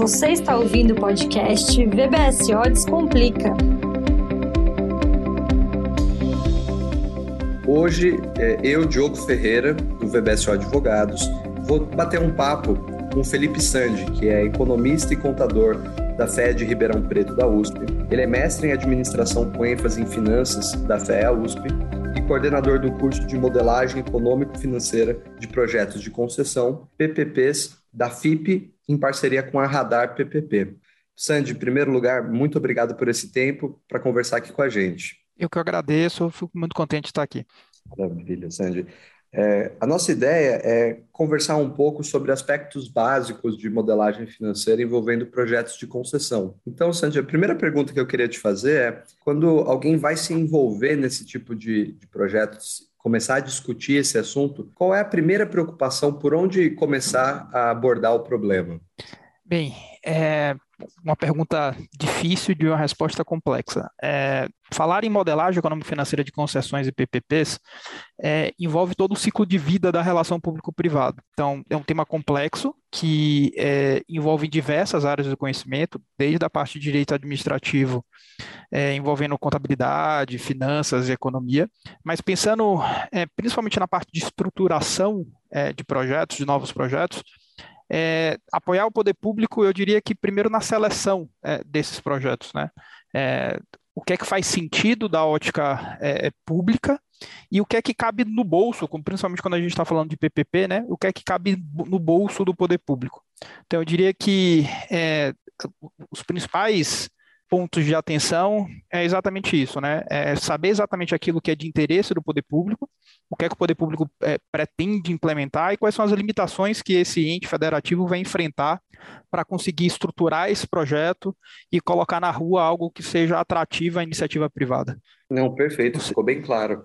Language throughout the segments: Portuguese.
Você está ouvindo o podcast VBSO Descomplica. Hoje, é, eu, Diogo Ferreira, do VBSO Advogados, vou bater um papo com Felipe Sandi, que é economista e contador da FED Ribeirão Preto da USP. Ele é mestre em administração com ênfase em finanças da FEA USP e coordenador do curso de modelagem econômico-financeira de projetos de concessão, PPPs, da FIP, em parceria com a Radar PPP. Sandy, em primeiro lugar, muito obrigado por esse tempo para conversar aqui com a gente. Eu que agradeço, fico muito contente de estar aqui. Maravilha, Sandy. É, a nossa ideia é conversar um pouco sobre aspectos básicos de modelagem financeira envolvendo projetos de concessão. Então, Sandy, a primeira pergunta que eu queria te fazer é: quando alguém vai se envolver nesse tipo de, de projetos, começar a discutir esse assunto, qual é a primeira preocupação, por onde começar a abordar o problema? Bem, é, uma pergunta difícil de uma resposta complexa. É, falar em modelagem econômica financeira de concessões e PPPs é, envolve todo o ciclo de vida da relação público-privado. Então, é um tema complexo que é, envolve diversas áreas do conhecimento, desde a parte de direito administrativo, é, envolvendo contabilidade, finanças e economia, mas pensando é, principalmente na parte de estruturação é, de projetos, de novos projetos, é, apoiar o poder público, eu diria que primeiro na seleção é, desses projetos, né? É, o que é que faz sentido da ótica é, pública e o que é que cabe no bolso, principalmente quando a gente está falando de PPP, né? O que é que cabe no bolso do poder público. Então, eu diria que é, os principais pontos de atenção é exatamente isso, né? É saber exatamente aquilo que é de interesse do poder público, o que é que o poder público é, pretende implementar e quais são as limitações que esse ente federativo vai enfrentar para conseguir estruturar esse projeto e colocar na rua algo que seja atrativo à iniciativa privada. Não, perfeito, ficou bem claro.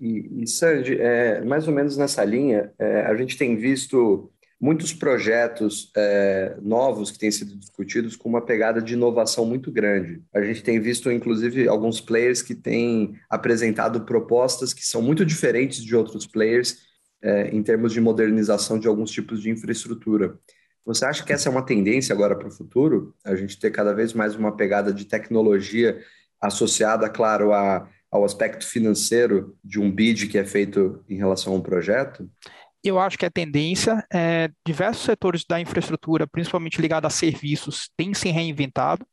E, e Sandy, é, mais ou menos nessa linha, é, a gente tem visto muitos projetos é, novos que têm sido discutidos com uma pegada de inovação muito grande. A gente tem visto, inclusive, alguns players que têm apresentado propostas que são muito diferentes de outros players é, em termos de modernização de alguns tipos de infraestrutura. Você acha que essa é uma tendência agora para o futuro? A gente ter cada vez mais uma pegada de tecnologia associada, claro, a, ao aspecto financeiro de um bid que é feito em relação a um projeto? Eu acho que a tendência é diversos setores da infraestrutura, principalmente ligados a serviços, têm se reinventado.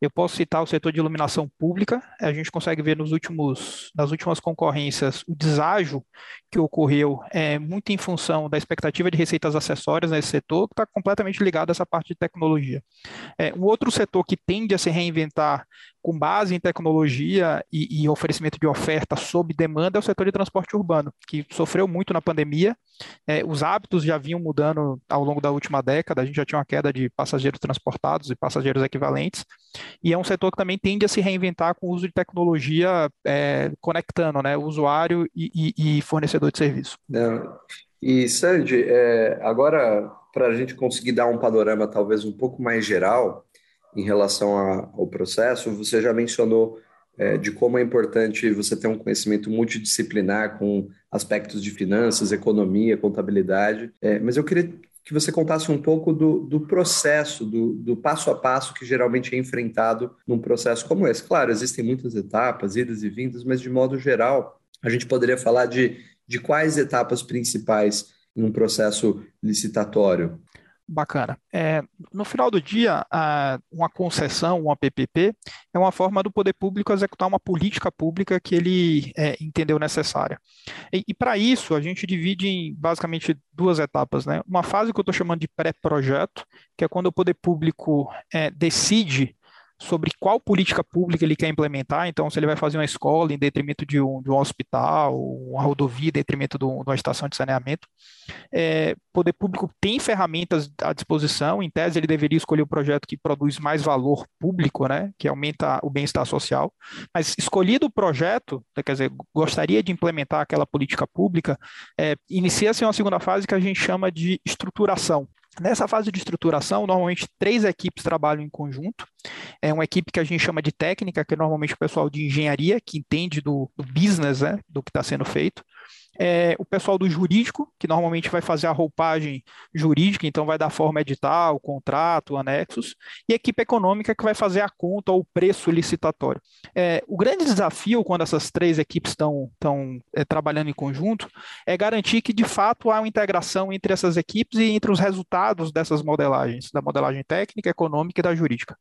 Eu posso citar o setor de iluminação pública. A gente consegue ver nos últimos, nas últimas concorrências o deságio que ocorreu é muito em função da expectativa de receitas acessórias nesse setor, que está completamente ligado a essa parte de tecnologia. É, um outro setor que tende a se reinventar com base em tecnologia e, e, oferecimento de oferta sob demanda é o setor de transporte urbano, que sofreu muito na pandemia. É, os hábitos já vinham mudando ao longo da última década, a gente já tinha uma queda de passageiros transportados e passageiros equivalentes, e é um setor que também tende a se reinventar com o uso de tecnologia é, conectando né, usuário e, e, e fornecedor de serviço. E, Sandy, é, agora, para a gente conseguir dar um panorama talvez um pouco mais geral, em relação a, ao processo, você já mencionou é, de como é importante você ter um conhecimento multidisciplinar com aspectos de finanças, economia, contabilidade, é, mas eu queria que você contasse um pouco do, do processo, do, do, passo a passo que geralmente é enfrentado num processo como esse. Claro, existem muitas etapas, idas e vindas, mas de modo geral, a gente poderia falar de, de quais etapas principais em um processo licitatório? Bacana. É, no final do dia, uma concessão, uma PPP, é uma forma do poder público executar uma política pública que ele é, entendeu necessária. E, e para isso, a gente divide em basicamente duas etapas. Né? Uma fase que eu estou chamando de pré-projeto, que é quando o poder público é, decide sobre qual política pública ele quer implementar. Então, se ele vai fazer uma escola em detrimento de um, de um hospital, uma rodovia em detrimento de, uma estação de saneamento, é, poder público tem ferramentas à disposição. Em tese, ele deveria escolher o projeto que produz mais valor público, né, que aumenta o bem-estar social. Mas, escolhido o projeto, quer dizer, gostaria de implementar aquela política pública, é, inicia-se uma segunda fase que a gente chama de estruturação. Nessa fase de estruturação, normalmente três equipes trabalham em conjunto. É uma equipe que a gente chama de técnica, que é normalmente o pessoal de engenharia, que entende do, do business, né, do que está sendo feito. É, o pessoal do jurídico, que normalmente vai fazer a roupagem jurídica, então vai dar forma edital, contrato, anexos, e a equipe econômica que vai fazer a conta ou o preço licitatório. É, o grande desafio quando essas três equipes estão é, trabalhando em conjunto é garantir que de fato há uma integração entre essas equipes e entre os resultados dessas modelagens, da modelagem técnica, econômica e da jurídica.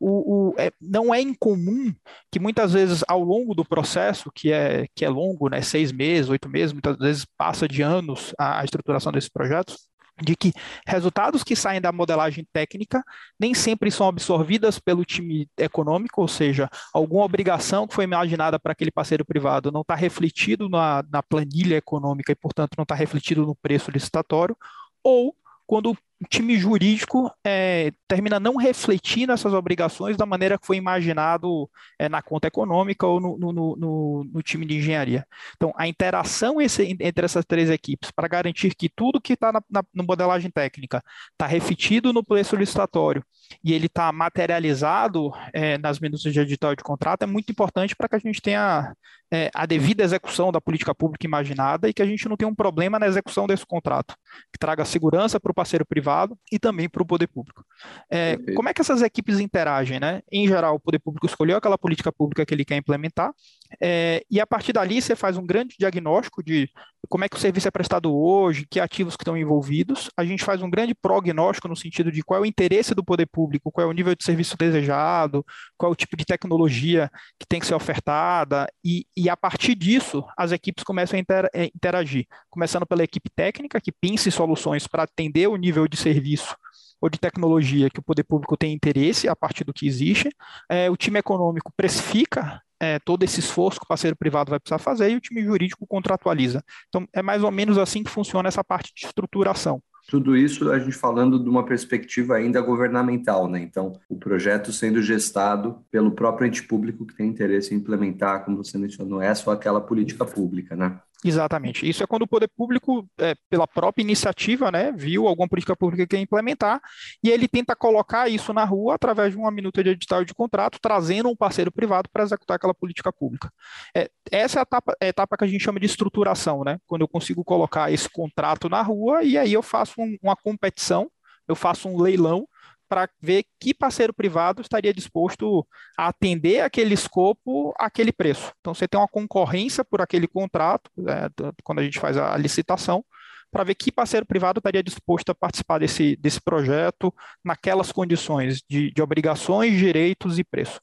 O, o, é, não é incomum que muitas vezes ao longo do processo, que é, que é longo, né, seis meses, oito meses, muitas vezes passa de anos a, a estruturação desses projetos, de que resultados que saem da modelagem técnica nem sempre são absorvidas pelo time econômico, ou seja, alguma obrigação que foi imaginada para aquele parceiro privado não está refletido na, na planilha econômica e, portanto, não está refletido no preço licitatório, ou quando o time jurídico é, termina não refletindo essas obrigações da maneira que foi imaginado é, na conta econômica ou no, no, no, no, time de engenharia. Então, a interação esse, entre essas três equipes para garantir que tudo que está na, na no modelagem técnica está refletido no preço licitatório e ele está materializado é, nas minutas de edital de contrato é muito importante para que a gente tenha é, a devida execução da política pública imaginada e que a gente não tenha um problema na execução desse contrato, que traga segurança para o parceiro privado e também para o poder público. É, como é que essas equipes interagem? Né? Em geral, o poder público escolheu aquela política pública que ele quer implementar, é, e a partir dali você faz um grande diagnóstico de como é que o serviço é prestado hoje, que ativos que estão envolvidos. A gente faz um grande prognóstico no sentido de qual é o interesse do poder público, qual é o nível de serviço desejado, qual é o tipo de tecnologia que tem que ser ofertada, e, e a partir disso as equipes começam a é, interagir, começando pela equipe técnica, que em soluções para atender o nível de serviço ou de tecnologia que o poder público tem interesse a partir do que existe. É, o time econômico precifica é, todo esse esforço que o parceiro privado vai precisar fazer e o time jurídico contratualiza. Então, é mais ou menos assim que funciona essa parte de estruturação. Tudo isso a gente falando de uma perspectiva ainda governamental, né? Então, o projeto sendo gestado pelo próprio ente público que tem interesse em implementar, como você mencionou, essa ou aquela política pública, né? Exatamente. Isso é quando o poder público, é, pela própria iniciativa, né, viu alguma política pública que quer implementar e ele tenta colocar isso na rua através de uma minuta de edital de contrato, trazendo um parceiro privado para executar aquela política pública. É, essa é a etapa, é a etapa, que a gente chama de estruturação, né? Quando eu consigo colocar esse contrato na rua e aí eu faço um, uma competição, eu faço um leilão para ver que parceiro privado estaria disposto a atender aquele escopo, aquele preço. Então, você tem uma concorrência por aquele contrato, né, quando a gente faz a licitação, para ver que parceiro privado estaria disposto a participar desse, desse projeto naquelas condições de, de obrigações, direitos e preço.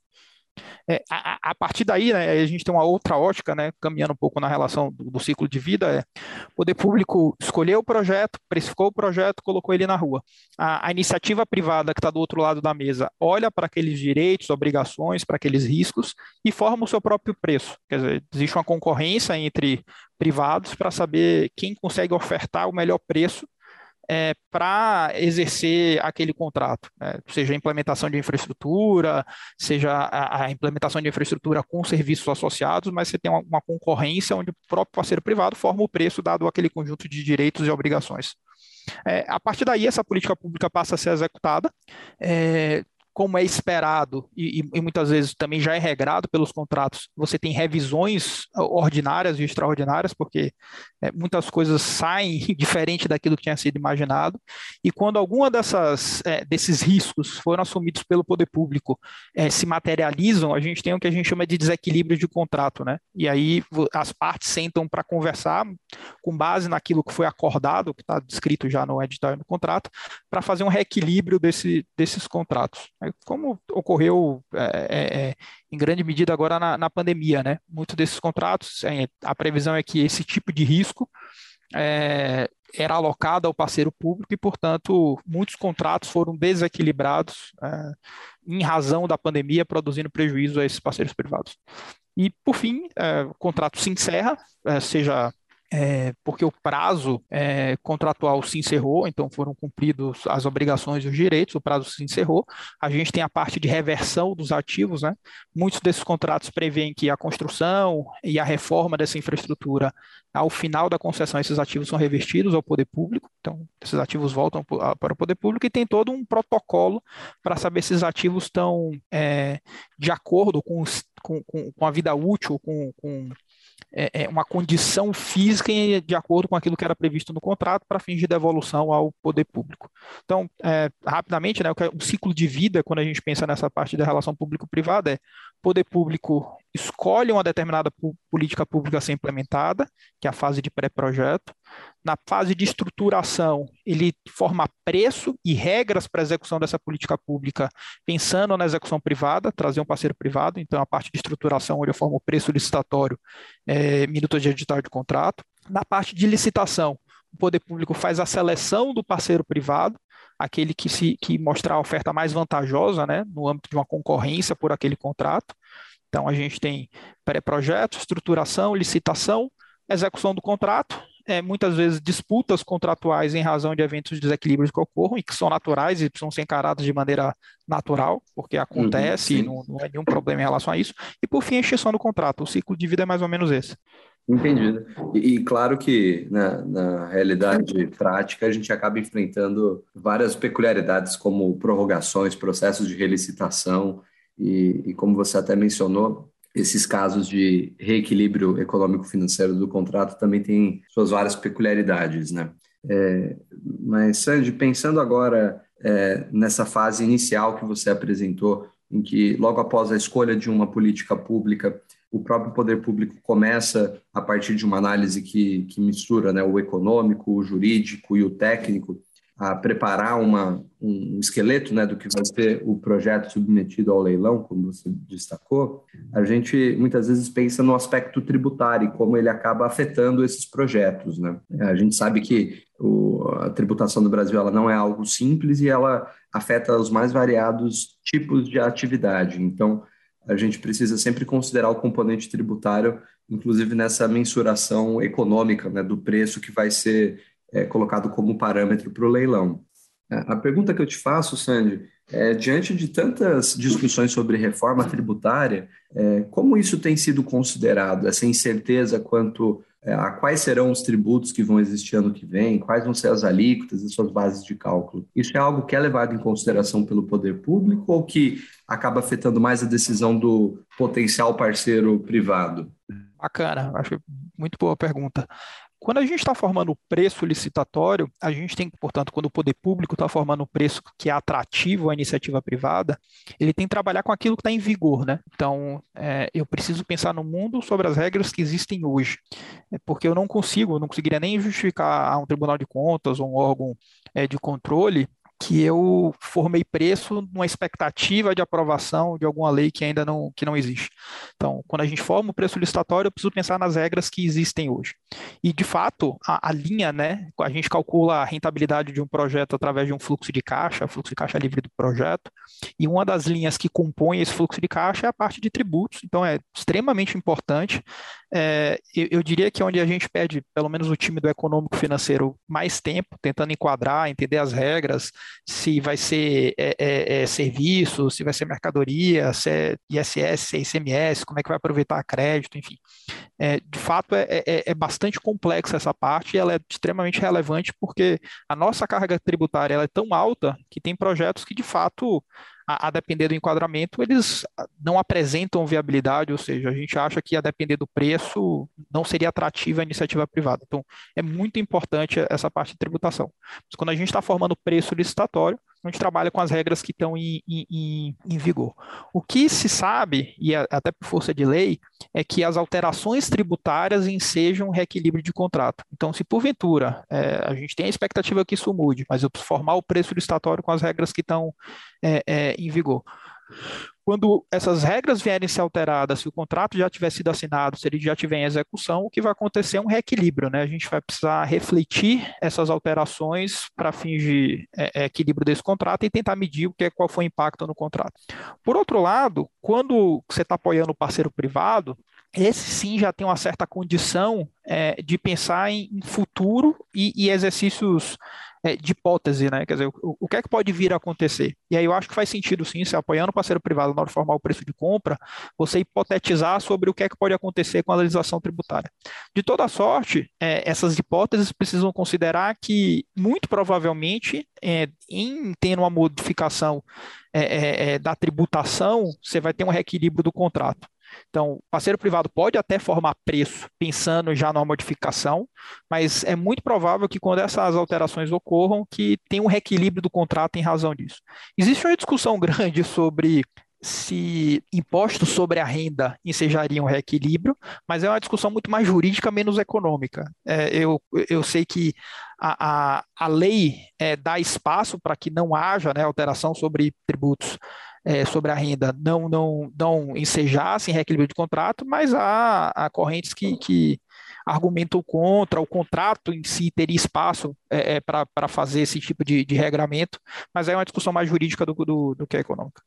É, a, a, partir daí, né, a gente tem uma outra ótica, né, caminhando um pouco na relação do, do, ciclo de vida, é poder público escolheu o projeto, precificou o projeto, colocou ele na rua. A, a iniciativa privada que está do outro lado da mesa olha para aqueles direitos, obrigações, para aqueles riscos e forma o seu próprio preço. Quer dizer, existe uma concorrência entre privados para saber quem consegue ofertar o melhor preço é, para exercer aquele contrato, né? seja a implementação de infraestrutura, seja a, a, implementação de infraestrutura com serviços associados, mas você tem uma, uma, concorrência onde o próprio parceiro privado forma o preço dado aquele conjunto de direitos e obrigações. É, a partir daí, essa política pública passa a ser executada. É, como é esperado e, e, muitas vezes também já é regrado pelos contratos, você tem revisões ordinárias e extraordinárias, porque é, muitas coisas saem diferente daquilo que tinha sido imaginado, e quando alguma dessas, é, desses riscos foram assumidos pelo poder público é, se materializam, a gente tem o que a gente chama de desequilíbrio de contrato, né? E aí as partes sentam para conversar com base naquilo que foi acordado, que está descrito já no edital e no contrato, para fazer um reequilíbrio desse, desses contratos como ocorreu é, é, é, em grande medida agora na, na pandemia, né? Muitos desses contratos, é, a previsão é que esse tipo de risco é, era alocado ao parceiro público e, portanto, muitos contratos foram desequilibrados é, em razão da pandemia, produzindo prejuízo a esses parceiros privados. E, por fim, o contrato se encerra, seja é, porque o prazo é, contratual se encerrou, então foram cumpridos as obrigações e os direitos, o prazo se encerrou. A gente tem a parte de reversão dos ativos, né? Muitos desses contratos prevêem que a construção e a reforma dessa infraestrutura, ao final da concessão, esses ativos são revertidos ao poder público, então esses ativos voltam para o poder público e tem todo um protocolo para saber se esses ativos estão é, de acordo com, com, com, a vida útil, com, com é, é, uma condição física de acordo com aquilo que era previsto no contrato para fins de devolução ao poder público. Então, é, rapidamente, né, o, o ciclo de vida, quando a gente pensa nessa parte da relação público-privada, é poder público escolhe uma determinada política pública a ser implementada, que é a fase de pré-projeto. Na fase de estruturação, ele forma preço e regras para a execução dessa política pública, pensando na execução privada, trazer um parceiro privado. Então, a parte de estruturação, ele forma o preço licitatório, é, minutos de edital de contrato. Na parte de licitação, o poder público faz a seleção do parceiro privado, aquele que, se, que mostrar a oferta mais vantajosa, né, no âmbito de uma concorrência por aquele contrato. Então, a gente tem pré-projeto, estruturação, licitação, execução do contrato, é, muitas vezes disputas contratuais em razão de eventos de desequilíbrios que ocorram e que são naturais e precisam ser encarados de maneira natural, porque acontece, uhum, não, não é nenhum problema em relação a isso. E, por fim, a extinção do contrato. O ciclo de vida é mais ou menos esse. Entendido. E, e, claro que na, na, realidade prática a gente acaba enfrentando várias peculiaridades, como prorrogações, processos de relicitação, e, e como você até mencionou, esses casos de reequilíbrio econômico-financeiro do contrato também têm suas várias peculiaridades, né? É, mas, Sandy, pensando agora é, nessa fase inicial que você apresentou, em que logo após a escolha de uma política pública, o próprio poder público começa a partir de uma análise que, que mistura né, o econômico, o jurídico e o técnico, a preparar uma, um esqueleto né, do que vai ser o projeto submetido ao leilão, como você destacou, a gente muitas vezes pensa no aspecto tributário e como ele acaba afetando esses projetos. Né? A gente sabe que o, a tributação do Brasil ela não é algo simples e ela afeta os mais variados tipos de atividade. Então, a gente precisa sempre considerar o componente tributário, inclusive nessa mensuração econômica né, do preço que vai ser é, colocado como parâmetro para o leilão. É, a pergunta que eu te faço, Sandy, é, diante de tantas discussões sobre reforma tributária, é, como isso tem sido considerado, essa incerteza quanto é, a quais serão os tributos que vão existir ano que vem, quais vão ser as alíquotas e suas bases de cálculo? Isso é algo que é levado em consideração pelo poder público ou que acaba afetando mais a decisão do potencial parceiro privado? Bacana, acho muito boa pergunta. Quando a gente está formando o preço licitatório, a gente tem, portanto, quando o poder público está formando um preço que é atrativo à iniciativa privada, ele tem que trabalhar com aquilo que está em vigor, né? Então, é, eu preciso pensar no mundo sobre as regras que existem hoje, é, porque eu não consigo, eu não conseguiria nem justificar a um tribunal de contas ou um órgão é, de controle que eu formei preço numa expectativa de aprovação de alguma lei que ainda não, que não existe. Então, quando a gente forma o preço licitatório, eu preciso pensar nas regras que existem hoje. E, de fato, a, a linha, né, a gente calcula a rentabilidade de um projeto através de um fluxo de caixa, fluxo de caixa livre do projeto, e uma das linhas que compõe esse fluxo de caixa é a parte de tributos, então é extremamente importante. É, eu, eu diria que é onde a gente pede, pelo menos o time do econômico financeiro, mais tempo, tentando enquadrar, entender as regras, se vai ser é, é, é, serviço, se vai ser mercadoria, se é ISS, se é ICMS, como é que vai aproveitar crédito, enfim. É, de fato, é, é, bastante complexa essa parte e ela é extremamente relevante porque a nossa carga tributária ela é tão alta que tem projetos que, de fato, a, a, depender do enquadramento, eles não apresentam viabilidade, ou seja, a gente acha que a depender do preço não seria atrativa a iniciativa privada. Então, é muito importante essa parte de tributação. Mas quando a gente está formando preço licitatório, a gente trabalha com as regras que estão em, em, em vigor. O que se sabe, e até por força de lei, é que as alterações tributárias ensejam reequilíbrio de contrato. Então, se porventura é, a gente tem a expectativa que isso mude, mas eu formar o preço licitatório com as regras que estão é, é, em vigor. Quando essas regras vierem ser alteradas, se o contrato já tiver sido assinado, se ele já tiver em execução, o que vai acontecer é um reequilíbrio, né? A gente vai precisar refletir essas alterações para fins de é, é, equilíbrio desse contrato e tentar medir o que é, qual foi o impacto no contrato. Por outro lado, quando você está apoiando o parceiro privado, esse sim já tem uma certa condição é, de pensar em, em futuro e, e exercícios é, de hipótese, né? Quer dizer, o, o, que é que pode vir a acontecer? E aí eu acho que faz sentido, sim, se apoiando o parceiro privado na hora de formar o preço de compra, você hipotetizar sobre o que é que pode acontecer com a legislação tributária. De toda sorte, é, essas hipóteses precisam considerar que, muito provavelmente, é, em tendo uma modificação é, é, da tributação, você vai ter um reequilíbrio do contrato. Então, parceiro privado pode até formar preço pensando já numa modificação, mas é muito provável que quando essas alterações ocorram, que tem um reequilíbrio do contrato em razão disso. Existe uma discussão grande sobre se impostos sobre a renda ensejariam reequilíbrio, mas é uma discussão muito mais jurídica, menos econômica. É, eu, eu sei que a, a, a lei é, dá espaço para que não haja né, alteração sobre tributos é, sobre a renda, não, não, não ensejassem reequilíbrio de contrato, mas há, há correntes que, que argumentam contra, o contrato em si teria espaço é, é para fazer esse tipo de, de regramento, mas é uma discussão mais jurídica do, do, do que econômica.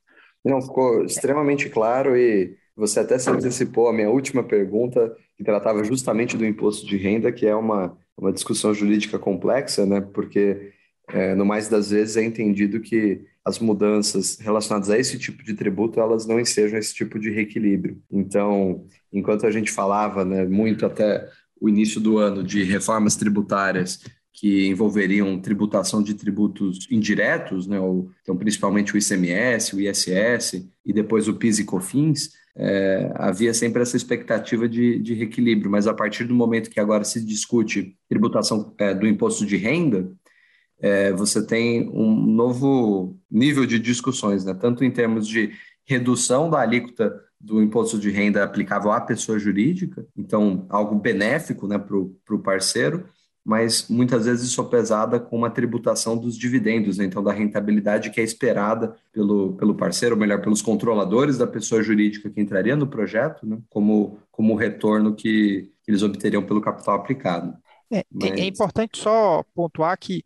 Não, ficou extremamente claro e você até se antecipou a minha última pergunta, que tratava justamente do imposto de renda, que é uma, uma discussão jurídica complexa, né? Porque, é, no mais das vezes, é entendido que as mudanças relacionadas a esse tipo de tributo, elas não ensejam esse tipo de reequilíbrio. Então, enquanto a gente falava né, muito até o início do ano de reformas tributárias que envolveriam tributação de tributos indiretos, né, ou, então principalmente o ICMS, o ISS e depois o PIS e COFINS, é, havia sempre essa expectativa de, de reequilíbrio, mas a partir do momento que agora se discute tributação é, do imposto de renda, é, você tem um novo nível de discussões, né, tanto em termos de redução da alíquota do imposto de renda aplicável à pessoa jurídica, então algo benéfico né, para o parceiro, mas muitas vezes isso é pesada com uma tributação dos dividendos, né? então da rentabilidade que é esperada pelo, pelo parceiro, ou melhor, pelos controladores da pessoa jurídica que entraria no projeto, né? como, como retorno que, que eles obteriam pelo capital aplicado. É, é mas... é importante só pontuar que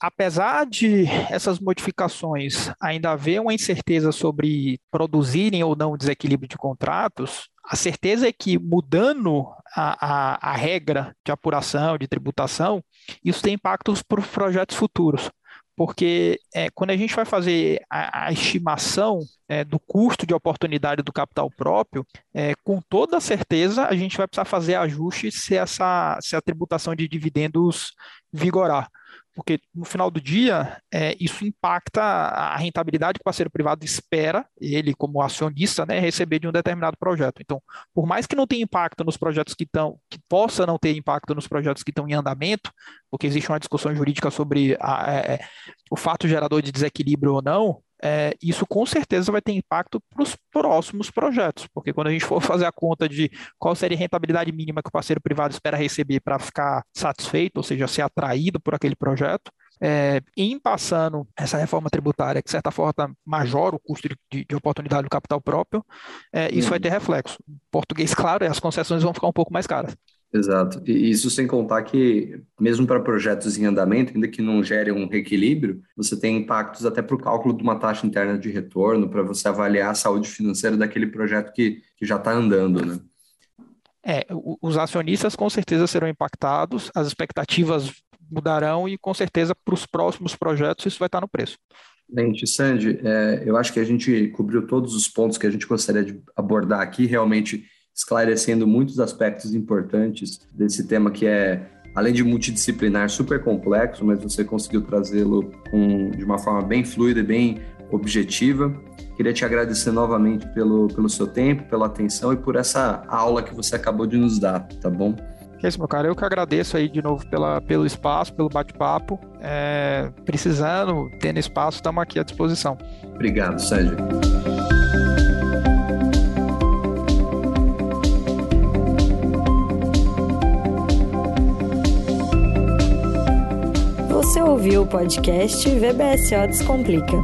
apesar de essas modificações ainda haver uma incerteza sobre produzirem ou não desequilíbrio de contratos, a certeza é que mudando a, a, a regra de apuração, de tributação, isso tem impactos para os projetos futuros. Porque é, quando a gente vai fazer a, a estimação é, do custo de oportunidade do capital próprio, é, com toda certeza a gente vai precisar fazer ajustes se essa se a tributação de dividendos vigorar porque no final do dia é, isso impacta a rentabilidade que o parceiro privado espera, ele como acionista, né, receber de um determinado projeto. Então, por mais que não tenha impacto nos projetos que estão, que possa não ter impacto nos projetos que estão em andamento, porque existe uma discussão jurídica sobre a, é, o fato gerador de desequilíbrio ou não, é, isso com certeza vai ter impacto para os próximos projetos, porque quando a gente for fazer a conta de qual seria a rentabilidade mínima que o parceiro privado espera receber para ficar satisfeito, ou seja, ser atraído por aquele projeto, é, em passando essa reforma tributária, que de certa forma majora o custo de, de oportunidade do capital próprio, é, isso uhum. vai ter reflexo. Em português, claro, as concessões vão ficar um pouco mais caras. Exato. E isso sem contar que, mesmo para projetos em andamento, ainda que não gere um reequilíbrio, você tem impactos até para o cálculo de uma taxa interna de retorno, para você avaliar a saúde financeira daquele projeto que, que já está andando, né? É, os acionistas com certeza serão impactados, as expectativas mudarão e com certeza para os próximos projetos isso vai estar no preço. Gente, Sandy, é, eu acho que a gente cobriu todos os pontos que a gente gostaria de abordar aqui. Realmente esclarecendo muitos aspectos importantes desse tema que é, além de multidisciplinar, super complexo, mas você conseguiu trazê-lo de uma forma bem fluida e bem objetiva. Queria te agradecer novamente pelo, pelo seu tempo, pela atenção e por essa aula que você acabou de nos dar, tá bom? É isso, meu cara. Eu que agradeço aí de novo pela, pelo espaço, pelo bate-papo. É, precisando, tendo espaço, estamos aqui à disposição. Obrigado, Sérgio. Ouviu o podcast VBSO Descomplica.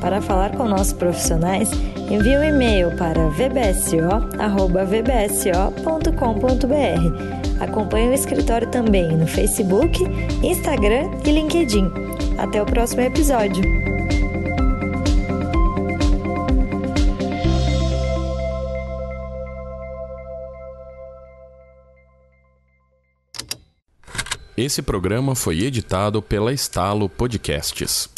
Para falar com nossos profissionais, envie um e-mail para vbso.vbso.com.br. Acompanhe o escritório também no Facebook, Instagram e LinkedIn. Até o próximo episódio. Esse programa foi editado pela Estalo Podcasts.